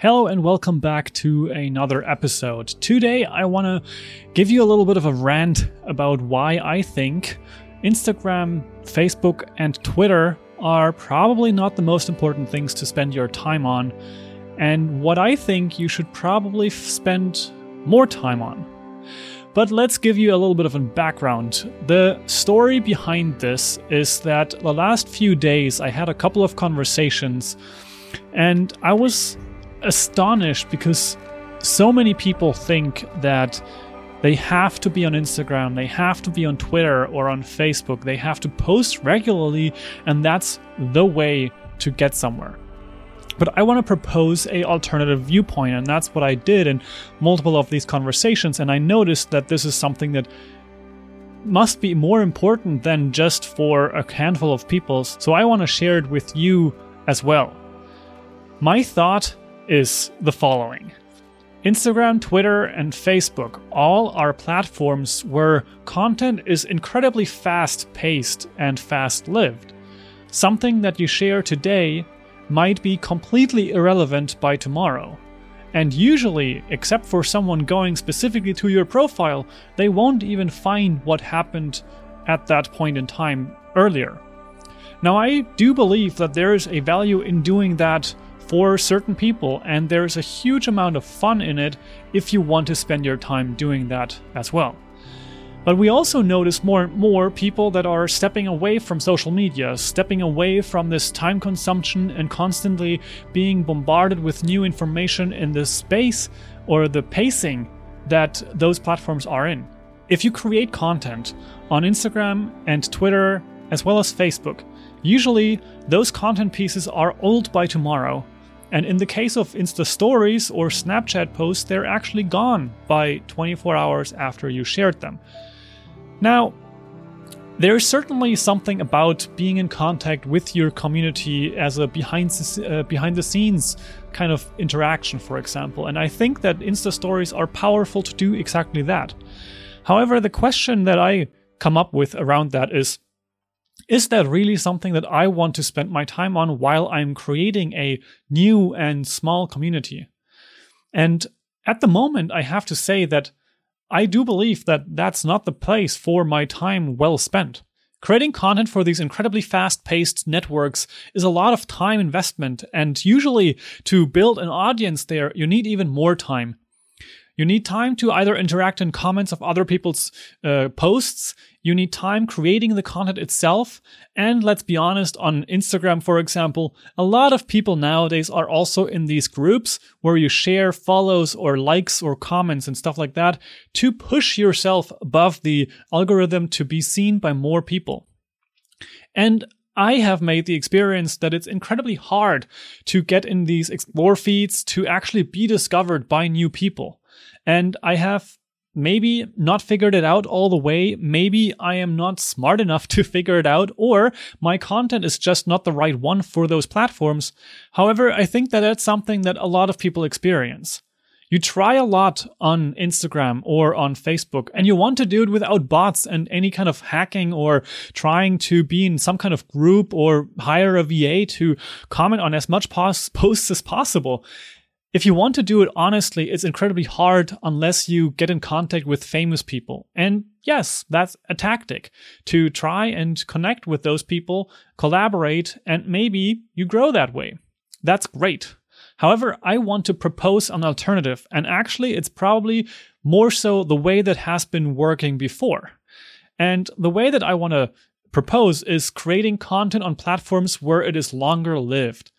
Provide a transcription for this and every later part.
Hello and welcome back to another episode. Today I want to give you a little bit of a rant about why I think Instagram, Facebook, and Twitter are probably not the most important things to spend your time on, and what I think you should probably spend more time on. But let's give you a little bit of a background. The story behind this is that the last few days I had a couple of conversations, and I was astonished because so many people think that they have to be on Instagram, they have to be on Twitter or on Facebook, they have to post regularly, and that's the way to get somewhere. But I want to propose a alternative viewpoint, and that's what I did in multiple of these conversations. And I noticed that this is something that must be more important than just for a handful of people. So I want to share it with you as well. My thought is the following Instagram, Twitter, and Facebook all are platforms where content is incredibly fast paced and fast lived. Something that you share today might be completely irrelevant by tomorrow. And usually, except for someone going specifically to your profile, they won't even find what happened at that point in time earlier. Now, I do believe that there is a value in doing that for certain people, and there's a huge amount of fun in it if you want to spend your time doing that as well. But we also notice more and more people that are stepping away from social media, stepping away from this time consumption and constantly being bombarded with new information in the space or the pacing that those platforms are in. If you create content on Instagram and Twitter, as well as Facebook, usually those content pieces are old by tomorrow and in the case of Insta stories or Snapchat posts, they're actually gone by 24 hours after you shared them. Now, there's certainly something about being in contact with your community as a behind the, uh, behind the scenes kind of interaction, for example, and I think that Insta stories are powerful to do exactly that. However, the question that I come up with around that is is that really something that I want to spend my time on while I'm creating a new and small community? And at the moment, I have to say that I do believe that that's not the place for my time well spent. Creating content for these incredibly fast paced networks is a lot of time investment, and usually to build an audience there, you need even more time. You need time to either interact in comments of other people's uh, posts. You need time creating the content itself. And let's be honest, on Instagram, for example, a lot of people nowadays are also in these groups where you share follows or likes or comments and stuff like that to push yourself above the algorithm to be seen by more people. And I have made the experience that it's incredibly hard to get in these explore feeds to actually be discovered by new people. And I have maybe not figured it out all the way. Maybe I am not smart enough to figure it out, or my content is just not the right one for those platforms. However, I think that that's something that a lot of people experience. You try a lot on Instagram or on Facebook, and you want to do it without bots and any kind of hacking or trying to be in some kind of group or hire a VA to comment on as much posts as possible if you want to do it honestly, it's incredibly hard unless you get in contact with famous people. And yes, that's a tactic to try and connect with those people, collaborate, and maybe you grow that way. That's great. However, I want to propose an alternative, and actually, it's probably more so the way that has been working before. And the way that I want to propose is creating content on platforms where it is longer lived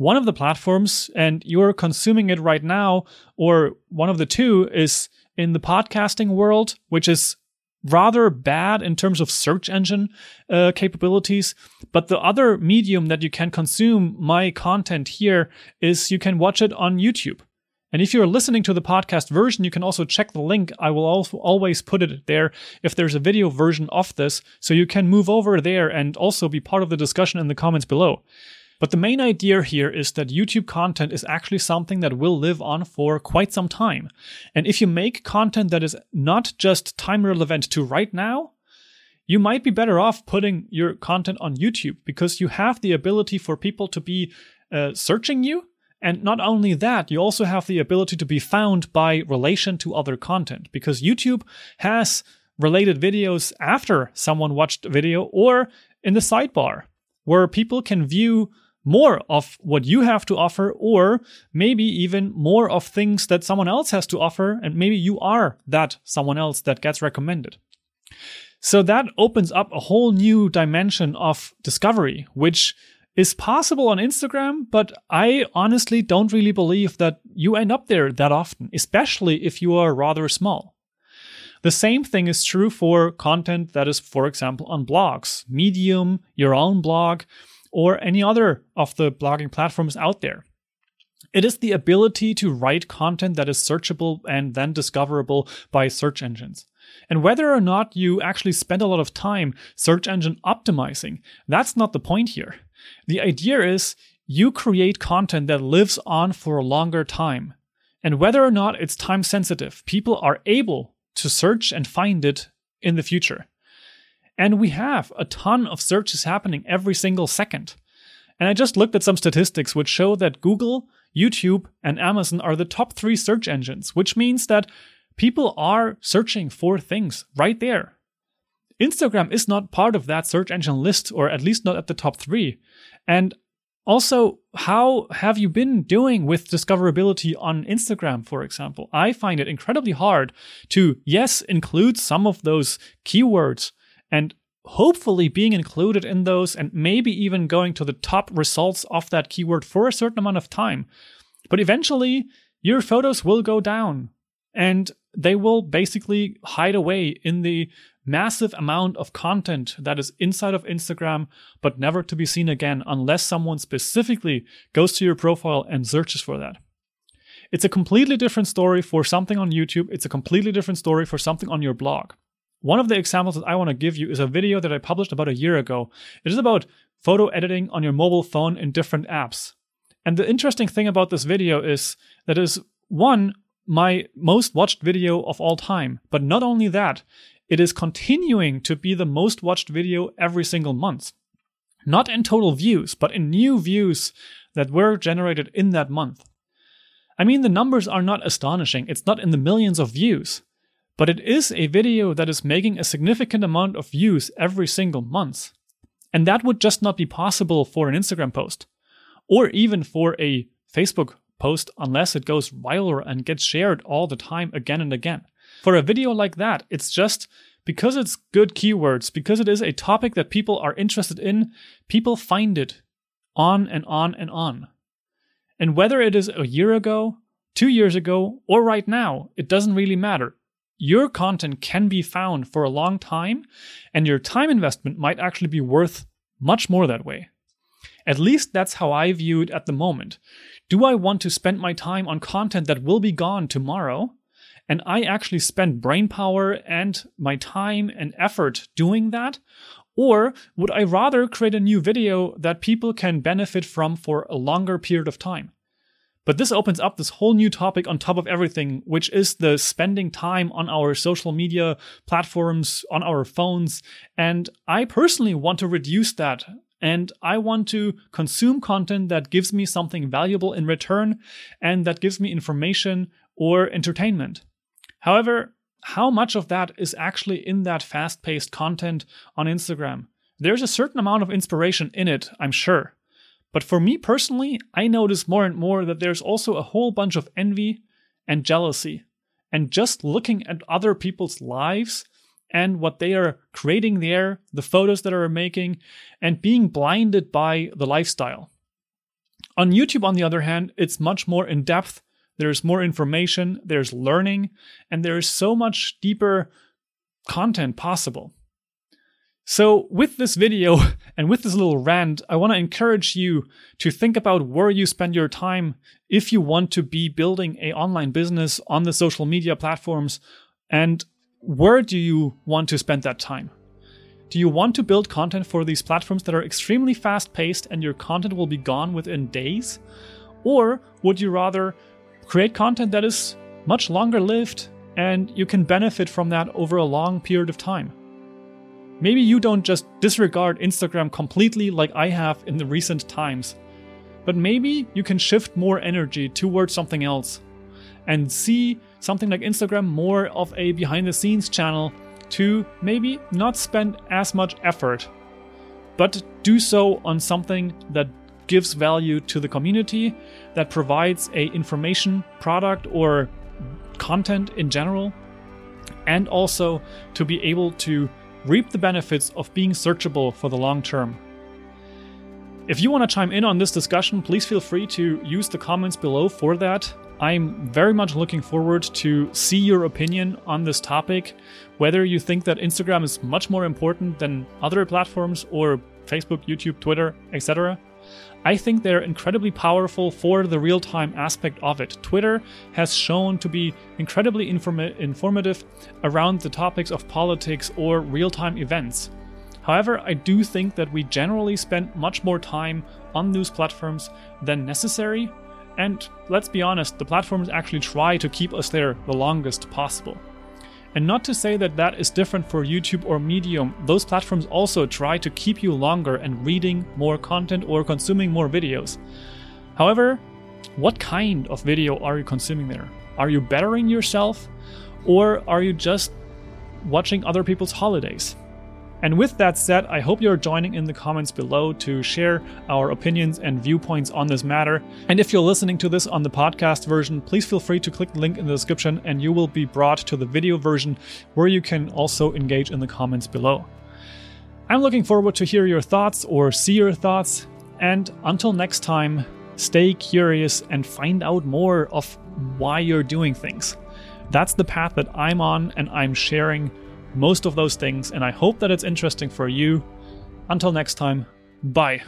one of the platforms and you're consuming it right now, or one of the two is in the podcasting world, which is rather bad in terms of search engine uh, capabilities. But the other medium that you can consume my content here is you can watch it on YouTube. And if you're listening to the podcast version, you can also check the link. I will always put it there if there's a video version of this. So you can move over there and also be part of the discussion in the comments below. But the main idea here is that YouTube content is actually something that will live on for quite some time. And if you make content that is not just time relevant to right now, you might be better off putting your content on YouTube because you have the ability for people to be uh, searching you And not only that, you also have the ability to be found by relation to other content because YouTube has related videos after someone watched a video or in the sidebar where people can view more of what you have to offer, or maybe even more of things that someone else has to offer, and maybe you are that someone else that gets recommended. So that opens up a whole new dimension of discovery, which is possible on Instagram, but I honestly don't really believe that you end up there that often, especially if you are rather small. The same thing is true for content that is, for example, on blogs, Medium, your own blog, or any other of the blogging platforms out there. It is the ability to write content that is searchable and then discoverable by search engines. And whether or not you actually spend a lot of time search engine optimizing, that's not the point here. The idea is you create content that lives on for a longer time. And whether or not it's time sensitive, people are able to search and find it in the future. And we have a ton of searches happening every single second. And I just looked at some statistics which show that Google, YouTube, and Amazon are the top three search engines, which means that people are searching for things right there. Instagram is not part of that search engine list, or at least not at the top three. And also, how have you been doing with discoverability on Instagram, for example? I find it incredibly hard to, yes, include some of those keywords and hopefully being included in those and maybe even going to the top results of that keyword for a certain amount of time. But eventually, your photos will go down and they will basically hide away in the massive amount of content that is inside of Instagram, but never to be seen again unless someone specifically goes to your profile and searches for that. It's a completely different story for something on YouTube. It's a completely different story for something on your blog. One of the examples that I want to give you is a video that I published about a year ago. It is about photo editing on your mobile phone in different apps. And the interesting thing about this video is that it is one, my most watched video of all time. But not only that, it is continuing to be the most watched video every single month. Not in total views, but in new views that were generated in that month. I mean, the numbers are not astonishing. It's not in the millions of views. But it is a video that is making a significant amount of views every single month. And that would just not be possible for an Instagram post or even for a Facebook post unless it goes viral and gets shared all the time again and again. For a video like that, it's just because it's good keywords, because it is a topic that people are interested in, people find it on and on and on. And whether it is a year ago, two years ago, or right now, it doesn't really matter your content can be found for a long time, and your time investment might actually be worth much more that way. At least that's how I view it at the moment. Do I want to spend my time on content that will be gone tomorrow? And I actually spend brain power and my time and effort doing that? Or would I rather create a new video that people can benefit from for a longer period of time? But this opens up this whole new topic on top of everything, which is the spending time on our social media platforms, on our phones. And I personally want to reduce that. And I want to consume content that gives me something valuable in return and that gives me information or entertainment. However, how much of that is actually in that fast paced content on Instagram? There's a certain amount of inspiration in it, I'm sure. But for me personally, I notice more and more that there's also a whole bunch of envy and jealousy. And just looking at other people's lives and what they are creating there, the photos that are making, and being blinded by the lifestyle. On YouTube, on the other hand, it's much more in depth. There's more information, there's learning, and there's so much deeper content possible. So, with this video and with this little rant, I want to encourage you to think about where you spend your time if you want to be building a online business on the social media platforms and where do you want to spend that time? Do you want to build content for these platforms that are extremely fast paced and your content will be gone within days? Or would you rather create content that is much longer lived and you can benefit from that over a long period of time? Maybe you don't just disregard Instagram completely like I have in the recent times. but maybe you can shift more energy towards something else and see something like Instagram more of a behind the scenes channel to maybe not spend as much effort, but do so on something that gives value to the community, that provides a information product or content in general, and also to be able to reap the benefits of being searchable for the long term. If you want to chime in on this discussion, please feel free to use the comments below for that. I'm very much looking forward to see your opinion on this topic, whether you think that Instagram is much more important than other platforms or Facebook, YouTube, Twitter, etc. I think they're incredibly powerful for the real time aspect of it. Twitter has shown to be incredibly informa- informative around the topics of politics or real time events. However, I do think that we generally spend much more time on news platforms than necessary, and let's be honest, the platforms actually try to keep us there the longest possible. And not to say that that is different for YouTube or Medium, those platforms also try to keep you longer and reading more content or consuming more videos. However, what kind of video are you consuming there? Are you bettering yourself or are you just watching other people's holidays? And with that said, I hope you're joining in the comments below to share our opinions and viewpoints on this matter. And if you're listening to this on the podcast version, please feel free to click the link in the description and you will be brought to the video version where you can also engage in the comments below. I'm looking forward to hear your thoughts or see your thoughts. And until next time, stay curious and find out more of why you're doing things. That's the path that I'm on, and I'm sharing most of those things, and I hope that it's interesting for you. Until next time, bye.